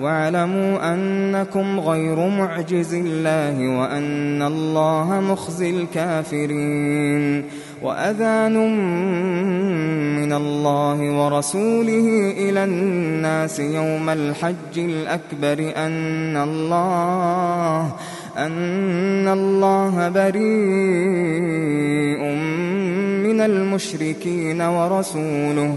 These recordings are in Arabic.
واعلموا أنكم غير معجز الله وأن الله مخزي الكافرين وأذان من الله ورسوله إلى الناس يوم الحج الأكبر أن الله أن الله بريء من المشركين ورسوله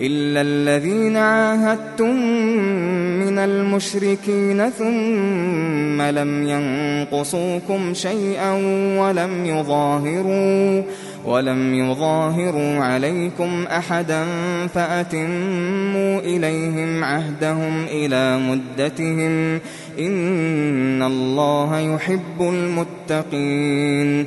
إلا الذين عاهدتم من المشركين ثم لم ينقصوكم شيئا ولم يظاهروا ولم يظاهروا عليكم أحدا فأتموا إليهم عهدهم إلى مدتهم إن الله يحب المتقين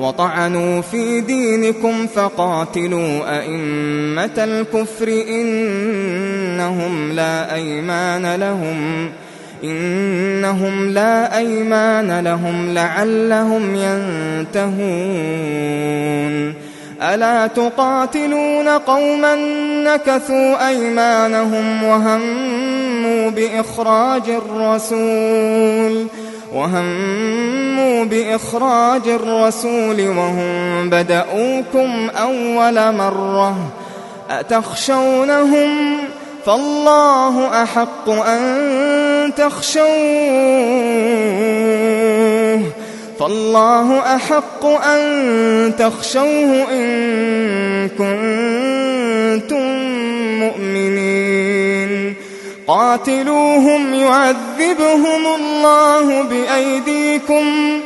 وطعنوا في دينكم فقاتلوا أئمة الكفر إنهم لا أيمان لهم. إنهم لا أيمان لهم لعلهم ينتهون. ألا تقاتلون قوما نكثوا أيمانهم وهموا بإخراج الرسول؟ وهموا بإخراج الرسول وهم بدأوكم أول مرة أتخشونهم فالله أحق أن تخشوه فالله أحق أن تخشوه إن كنتم قاتلوهم يعذبهم الله بأيديكم.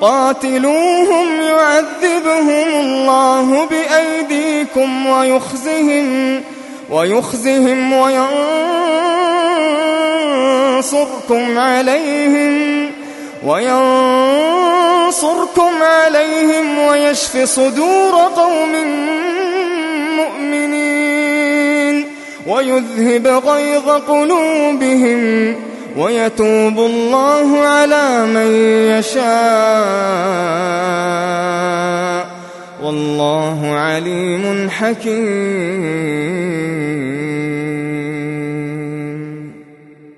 قاتلوهم يعذبهم الله بأيديكم ويخزهم ويخزهم وينصركم عليهم وينصركم عليهم ويشف صدور قوم ويذهب غيظ قلوبهم ويتوب الله على من يشاء. والله عليم حكيم.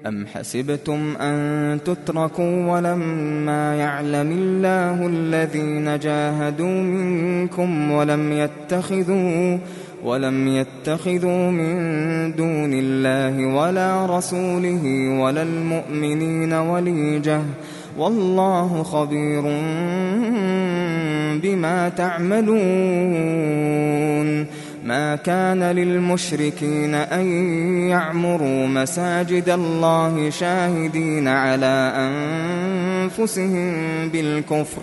أم حسبتم أن تتركوا ولما يعلم الله الذين جاهدوا منكم ولم يتخذوا ولم يتخذوا من دون الله ولا رسوله ولا المؤمنين وليجة. والله خبير بما تعملون. ما كان للمشركين أن يعمروا مساجد الله شاهدين على أنفسهم بالكفر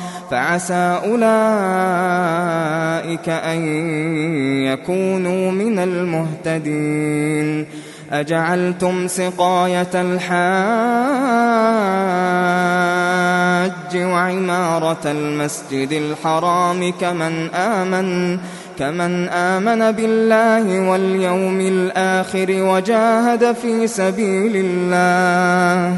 فعسى أولئك أن يكونوا من المهتدين. أجعلتم سقاية الحاج وعمارة المسجد الحرام كمن آمن كمن آمن بالله واليوم الآخر وجاهد في سبيل الله.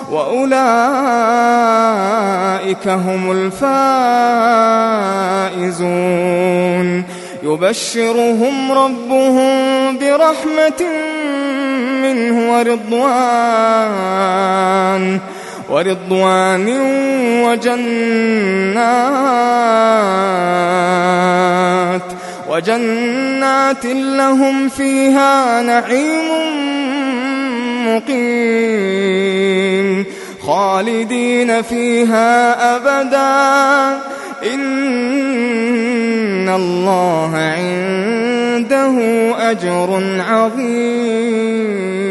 وأولئك هم الفائزون. يبشرهم ربهم برحمة منه ورضوان ورضوان وجنات وجنات لهم فيها نعيم مقيم. خالدين فيها أبدا. إن الله عنده أجر عظيم.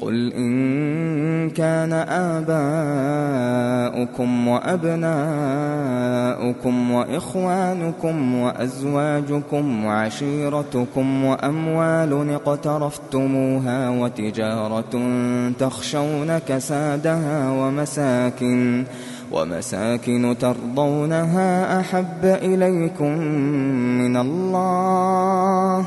قل إن كان آباؤكم وأبناؤكم وإخوانكم وأزواجكم وعشيرتكم وأموال اقترفتموها وتجارة تخشون كسادها ومساكن ومساكن ترضونها أحب إليكم من الله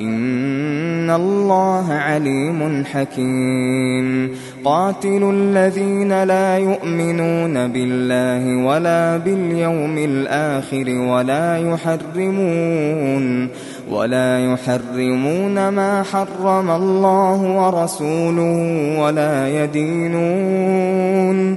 إن الله عليم حكيم. قاتل الذين لا يؤمنون بالله ولا باليوم الآخر ولا يحرمون ولا يحرمون ما حرم الله ورسوله ولا يدينون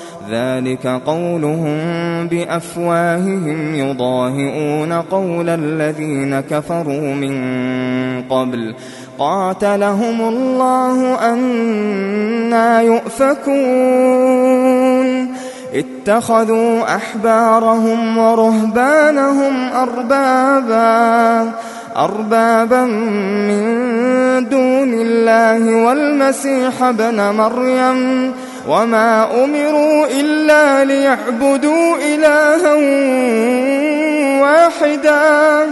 ذلك قولهم بأفواههم يضاهئون قول الذين كفروا من قبل. قاتلهم الله أنا يؤفكون. اتخذوا أحبارهم ورهبانهم أربابا. أربابا من دون الله والمسيح ابن مريم. وما أمروا إلا ليعبدوا إلها واحدا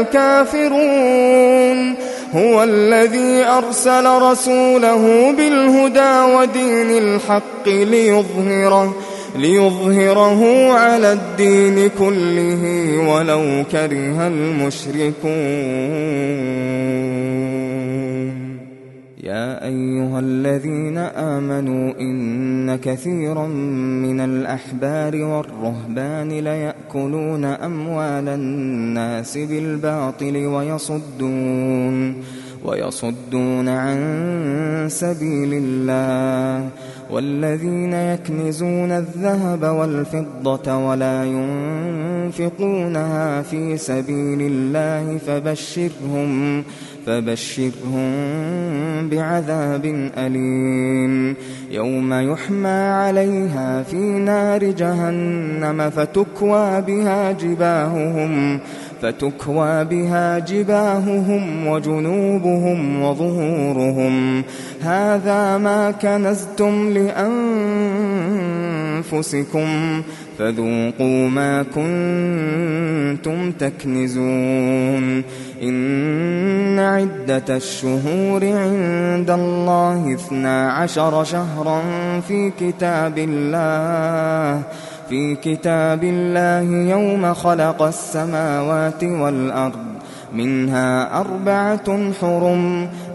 الكافرون. هو الذي أرسل رسوله بالهدى ودين الحق ليظهره ليظهره على الدين كله ولو كره المشركون. يا أيها الذين آمنوا إن كثيرا من الأحبار والرهبان ليأكلون أموال الناس بالباطل ويصدون ويصدون عن سبيل الله والذين يكنزون الذهب والفضة ولا ينفقونها في سبيل الله فبشرهم فبشرهم بعذاب أليم. يوم يحمى عليها في نار جهنم فتكوى بها جباههم فتكوى بها جباههم وجنوبهم وظهورهم. هذا ما كنزتم لأنفسكم فذوقوا ما كنتم تكنزون. إن عدة الشهور عند الله اثنا عشر شهرا في كتاب الله في كتاب الله يوم خلق السماوات والأرض منها أربعة حرم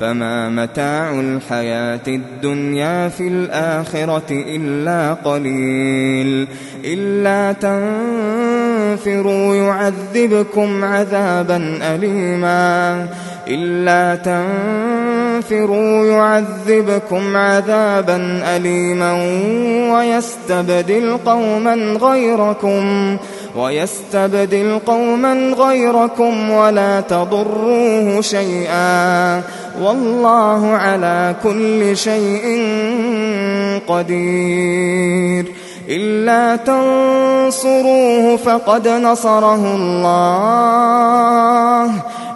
فما متاع الحياة الدنيا في الآخرة إلا قليل إلا تنفروا يعذبكم عذابا أليما إلا تنفروا يعذبكم عذابا أليما ويستبدل قوما غيركم ويستبدل قوما غيركم ولا تضروه شيئا والله على كل شيء قدير إلا تنصروه فقد نصره الله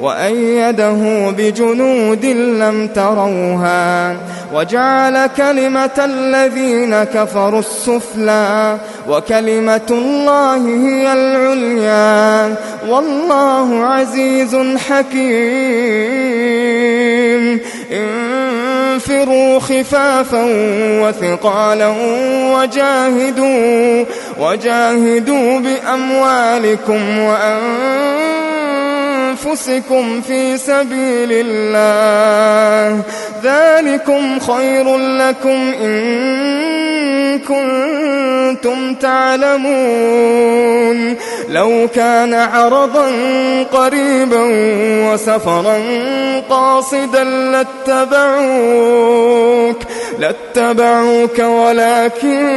وأيده بجنود لم تروها وجعل كلمة الذين كفروا السفلى وكلمة الله هي العليا والله عزيز حكيم. انفروا خفافا وثقالا وجاهدوا وجاهدوا بأموالكم وأنفسكم في سبيل الله. ذلكم خير لكم إن كنتم تعلمون. لو كان عرضا قريبا وسفرا قاصدا لاتبعوك لاتبعوك ولكن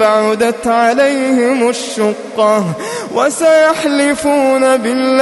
بعدت عليهم الشقة. وسيحلفون بالله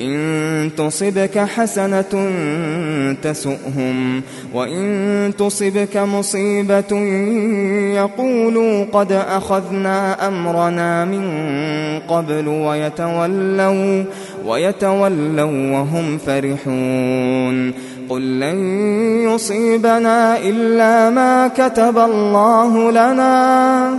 إن تصبك حسنة تسؤهم وإن تصبك مصيبة يقولوا قد أخذنا أمرنا من قبل ويتولوا ويتولوا وهم فرحون. قل لن يصيبنا إلا ما كتب الله لنا.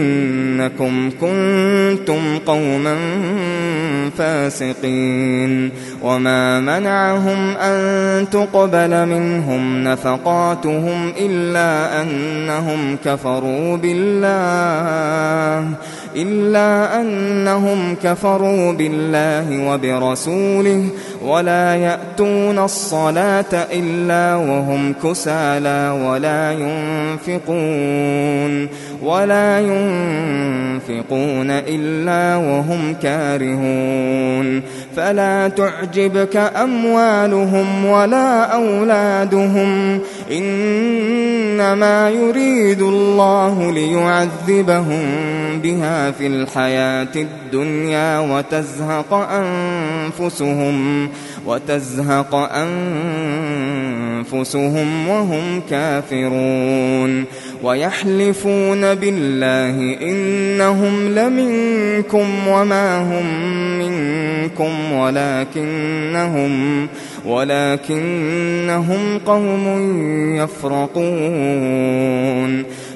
إنكم كنتم قوما فاسقين. وما منعهم أن تقبل منهم نفقاتهم إلا أنهم كفروا بالله إلا أنهم كفروا بالله وبرسوله ولا يأتون الصلاة إلا وهم كسالى ولا ينفقون ولا ينفقون إلا وهم كارهون. فلا تعجبك أموالهم ولا أولادهم إنما يريد الله ليعذبهم بها في الحياة الدنيا وتزهق أنفسهم وتزهق أنفسهم وهم كافرون ويحلفون بالله إنهم لمنكم وما هم منكم ولكنهم ولكنهم قوم يفرقون.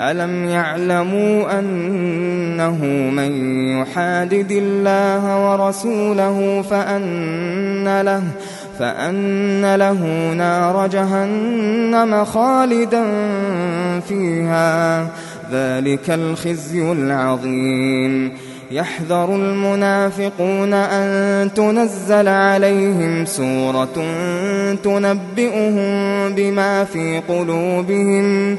ألم يعلموا أنه من يحادد الله ورسوله فأن له فأن له نار جهنم خالدا فيها. ذلك الخزي العظيم. يحذر المنافقون أن تنزل عليهم سورة تنبئهم بما في قلوبهم.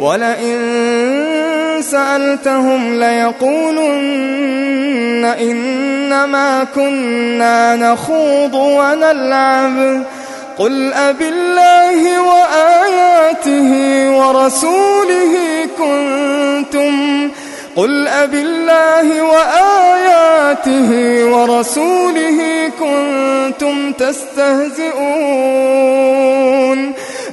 ولئن سألتهم ليقولن إنما كنا نخوض ونلعب. قل أب الله وآياته ورسوله كنتم قل أب الله وآياته ورسوله كنتم تستهزئون.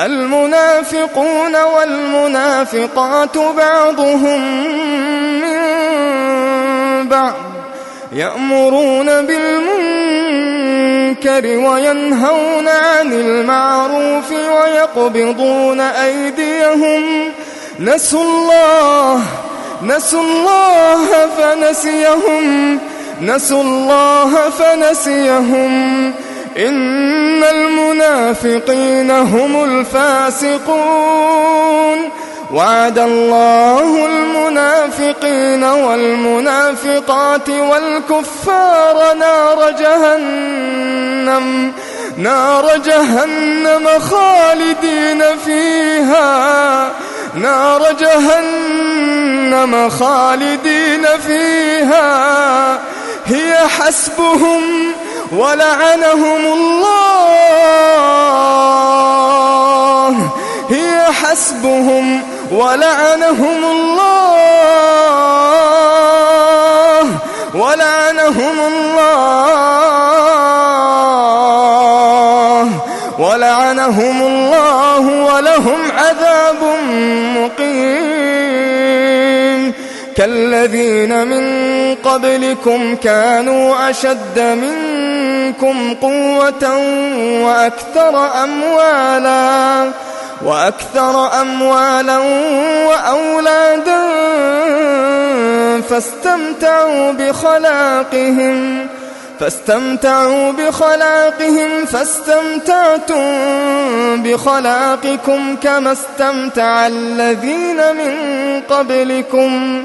المنافقون والمنافقات بعضهم من بعض يأمرون بالمنكر وينهون عن المعروف ويقبضون أيديهم. نسوا الله نسوا الله فنسيهم. نسوا الله فنسيهم. إن المنافقين هم الفاسقون. وعد الله المنافقين والمنافقات والكفار نار جهنم. نار جهنم خالدين فيها. نار جهنم خالدين فيها. هي حسبهم ولعنهم الله. هي حسبهم ولعنهم الله. ولعنهم الله. ولعنهم الله ولهم عذاب مقيم. كالذين من قبلكم كانوا أشد منكم قوة وأكثر أموالا وأكثر أموالا وأولادا فاستمتعوا بخلاقهم فاستمتعوا بخلاقهم فاستمتعتم بخلاقكم كما استمتع الذين من قبلكم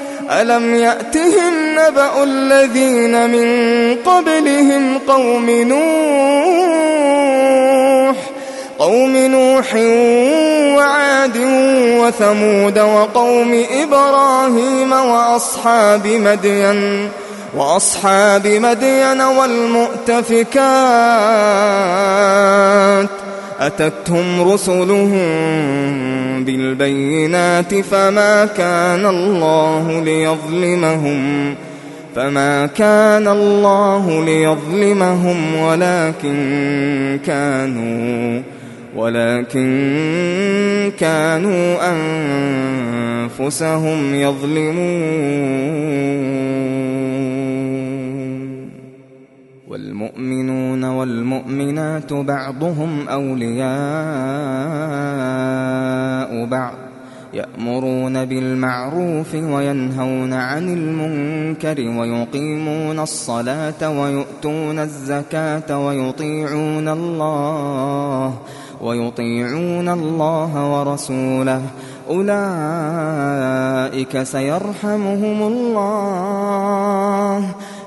ألم يأتهم نبأ الذين من قبلهم قوم نوح قوم نوح وعاد وثمود وقوم إبراهيم وأصحاب مدين وأصحاب مدين والمؤتفكات أتتهم رسلهم بالبينات فما كان الله ليظلمهم فما كان الله ليظلمهم ولكن كانوا ولكن كانوا أنفسهم يظلمون والمؤمنون والمؤمنات بعضهم أولياء بعض يأمرون بالمعروف وينهون عن المنكر ويقيمون الصلاة ويؤتون الزكاة ويطيعون الله ويطيعون الله ورسوله أولئك سيرحمهم الله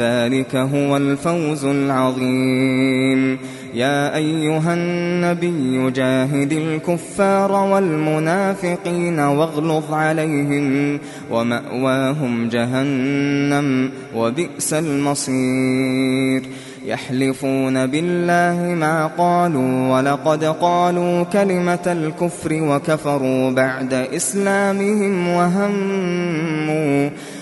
ذلك هو الفوز العظيم. يا أيها النبي جاهد الكفار والمنافقين واغلظ عليهم ومأواهم جهنم وبئس المصير. يحلفون بالله ما قالوا ولقد قالوا كلمة الكفر وكفروا بعد إسلامهم وهموا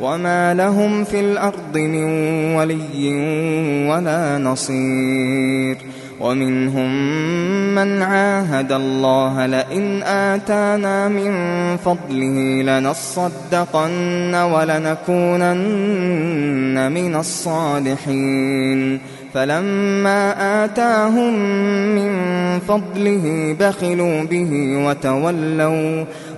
وما لهم في الأرض من ولي ولا نصير ومنهم من عاهد الله لئن آتانا من فضله لنصدقن ولنكونن من الصالحين فلما آتاهم من فضله بخلوا به وتولوا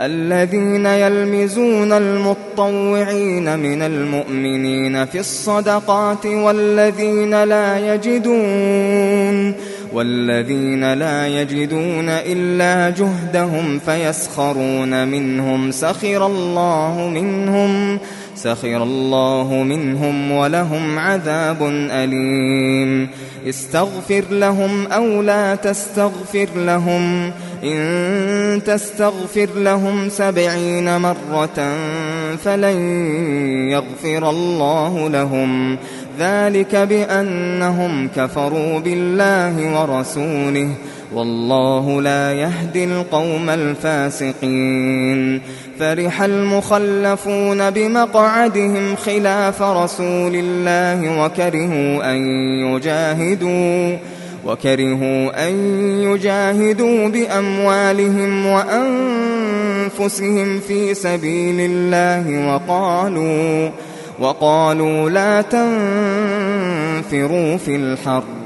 الذين يلمزون المطوعين من المؤمنين في الصدقات والذين لا يجدون والذين لا يجدون إلا جهدهم فيسخرون منهم سخر الله منهم سخر الله منهم ولهم عذاب أليم. استغفر لهم أو لا تستغفر لهم. إن تستغفر لهم سبعين مرة فلن يغفر الله لهم. ذلك بأنهم كفروا بالله ورسوله. والله لا يهدي القوم الفاسقين. فرح المخلفون بمقعدهم خلاف رسول الله وكرهوا أن يجاهدوا وكرهوا أن يجاهدوا بأموالهم وأنفسهم في سبيل الله وقالوا وقالوا لا تنفروا في الحر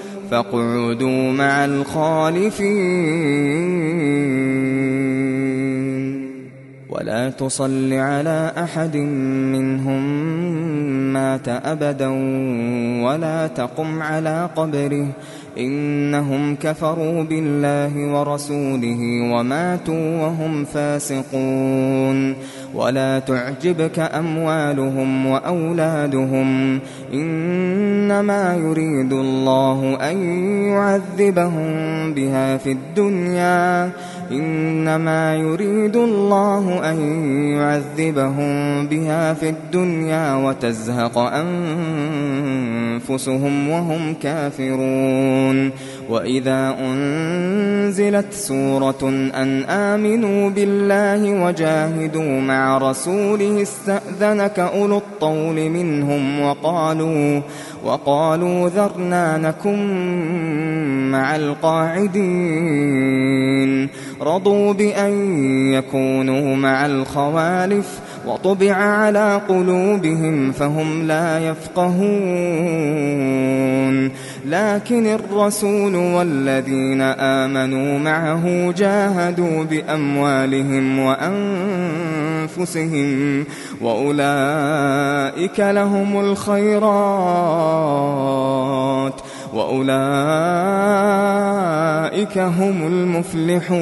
فاقعدوا مع الخالفين. ولا تصل على أحد منهم مات أبدا ولا تقم على قبره. إنهم كفروا بالله ورسوله وماتوا وهم فاسقون. ولا تعجبك أموالهم وأولادهم إنما يريد الله أن يعذبهم بها في الدنيا إنما يريد الله أن يعذبهم بها في الدنيا وتزهق أنفسهم وهم كافرون وإذا أنزلت سورة أن آمنوا بالله وجاهدوا مع رسوله استأذنك أولو الطول منهم وقالوا وقالوا ذرنا نكن مع القاعدين رضوا بأن يكونوا مع الخوالف وطبع على قلوبهم فهم لا يفقهون. لكن الرسول والذين آمنوا معه جاهدوا بأموالهم وأنفسهم وأولئك لهم الخيرات وأولئك هم المفلحون.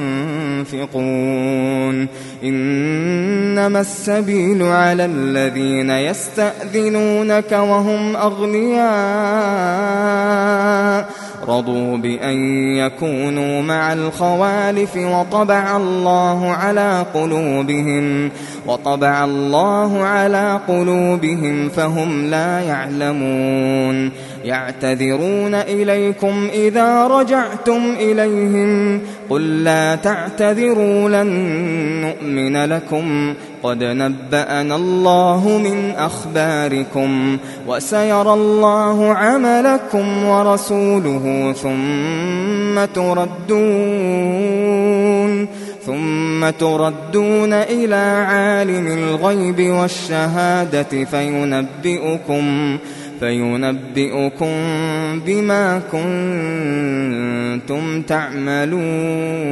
ينفقون. إنما السبيل على الذين يستأذنونك وهم أغنياء. رضوا بأن يكونوا مع الخوالف وطبع الله على قلوبهم وطبع الله على قلوبهم فهم لا يعلمون. يعتذرون إليكم إذا رجعتم إليهم قل لا تعتذروا لن نؤمن لكم. قد نبأنا الله من أخباركم وسيرى الله عملكم ورسوله ثم تردون ثم تردون إلى عالم الغيب والشهادة فينبئكم فينبئكم بما كنتم تعملون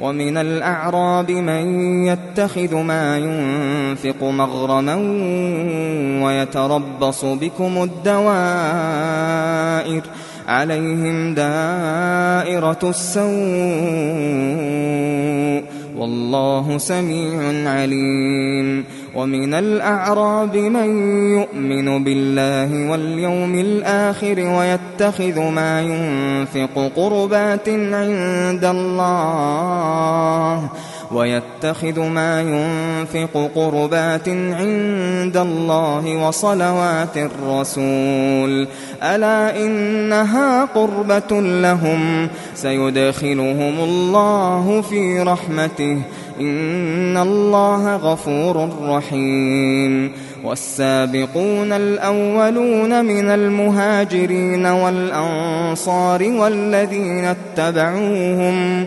ومن الأعراب من يتخذ ما ينفق مغرما ويتربص بكم الدوائر عليهم دائرة السوء والله سميع عليم. ومن الأعراب من يؤمن بالله واليوم الآخر ويتخذ ما ينفق قربات عند الله. ويتخذ ما ينفق قربات عند الله وصلوات الرسول. ألا إنها قربة لهم؟ سيدخلهم الله في رحمته. إن الله غفور رحيم. والسابقون الأولون من المهاجرين والأنصار والذين اتبعوهم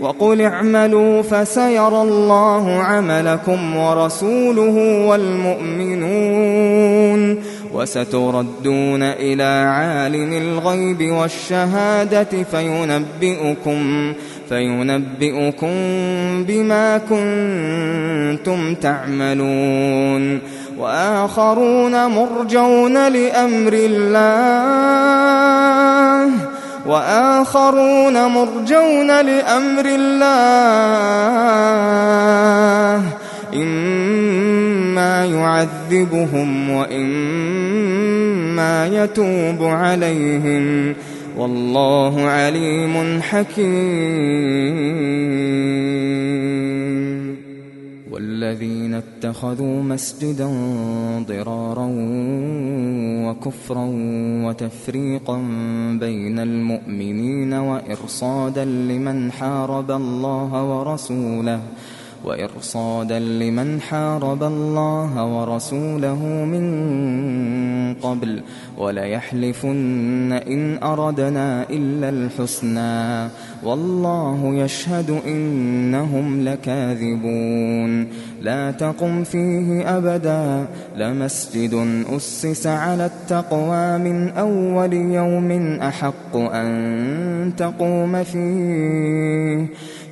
وقل اعملوا فسيرى الله عملكم ورسوله والمؤمنون وستردون إلى عالم الغيب والشهادة فينبئكم فينبئكم بما كنتم تعملون وآخرون مرجون لأمر الله وآخرون مرجون لأمر الله. إما يعذبهم وإما يتوب عليهم. والله عليم حكيم. والذين اتخذوا مسجدا ضرارا وكفرا وتفريقا بين المؤمنين وإرصادا لمن حارب الله ورسوله وإرصادا لمن حارب الله ورسوله من قبل وليحلفن إن أردنا إلا الحسنى والله يشهد إنهم لكاذبون لا تقم فيه أبدا لمسجد أسس على التقوى من أول يوم أحق أن تقوم فيه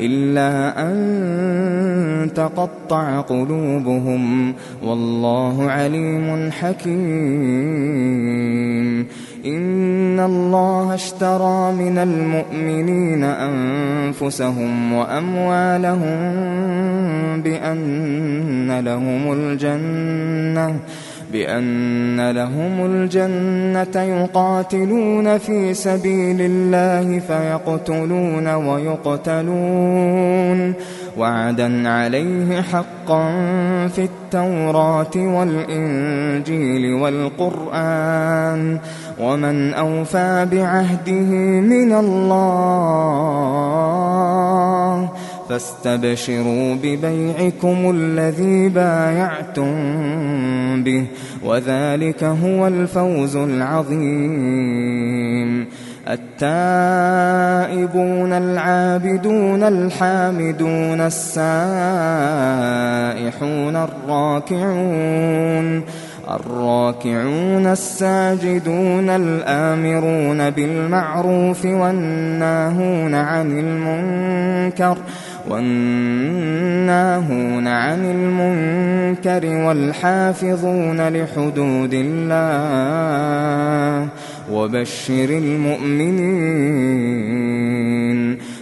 إلا أن تقطع قلوبهم والله عليم حكيم. إن الله اشترى من المؤمنين أنفسهم وأموالهم بأن لهم الجنة بأن لهم الجنة يقاتلون في سبيل الله فيقتلون ويقتلون. وعدا عليه حقا في التوراة والإنجيل والقرآن. ومن أوفى بعهده من الله فاستبشروا ببيعكم الذي بايعتم به وذلك هو الفوز العظيم. التائبون العابدون الحامدون السائحون الراكعون الراكعون الساجدون الآمرون بالمعروف والناهون عن المنكر والناهون عن المنكر والحافظون لحدود الله وبشر المؤمنين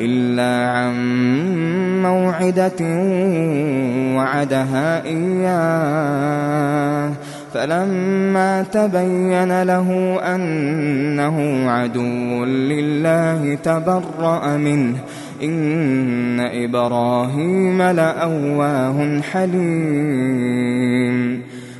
إلا عن موعدة وعدها إياه. فلما تبين له أنه عدو لله تبرأ منه. إن إبراهيم لأواه حليم.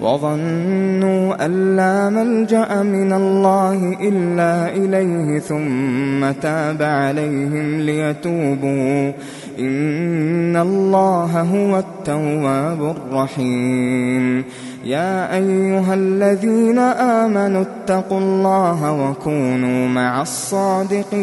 وظنوا أن لا ملجأ من الله إلا إليه ثم تاب عليهم ليتوبوا. إن الله هو التواب الرحيم. يا أيها الذين آمنوا اتقوا الله وكونوا مع الصادقين.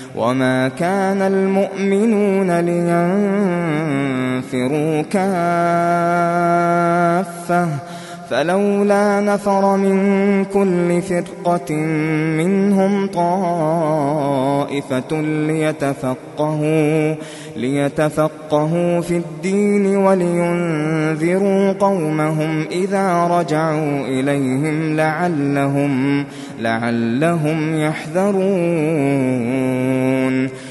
وما كان المؤمنون لينفروا كافة فلولا نفر من كل فرقة منهم طائفة ليتفقهوا ليتفقهوا في الدين ولينذروا قومهم إذا رجعوا إليهم لعلهم لعلهم يحذرون.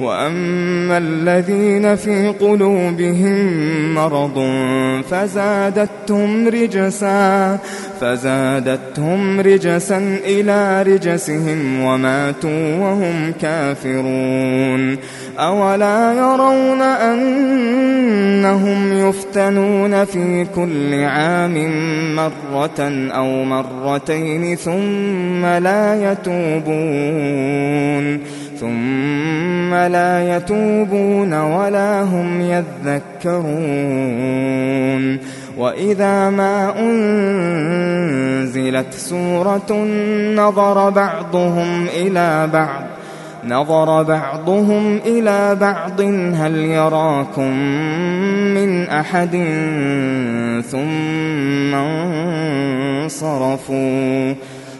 وأما الذين في قلوبهم مرض فزادتهم رجسا فزادتهم رجسا إلى رجسهم وماتوا وهم كافرون. أولا يرون أنهم يفتنون في كل عام مرة أو مرتين ثم لا يتوبون. ثم لا يتوبون ولا هم يذكرون. وإذا ما أنزلت سورة نظر بعضهم إلى بعض. نظر بعضهم إلى بعض هل يراكم من أحد ثم انصرفوا.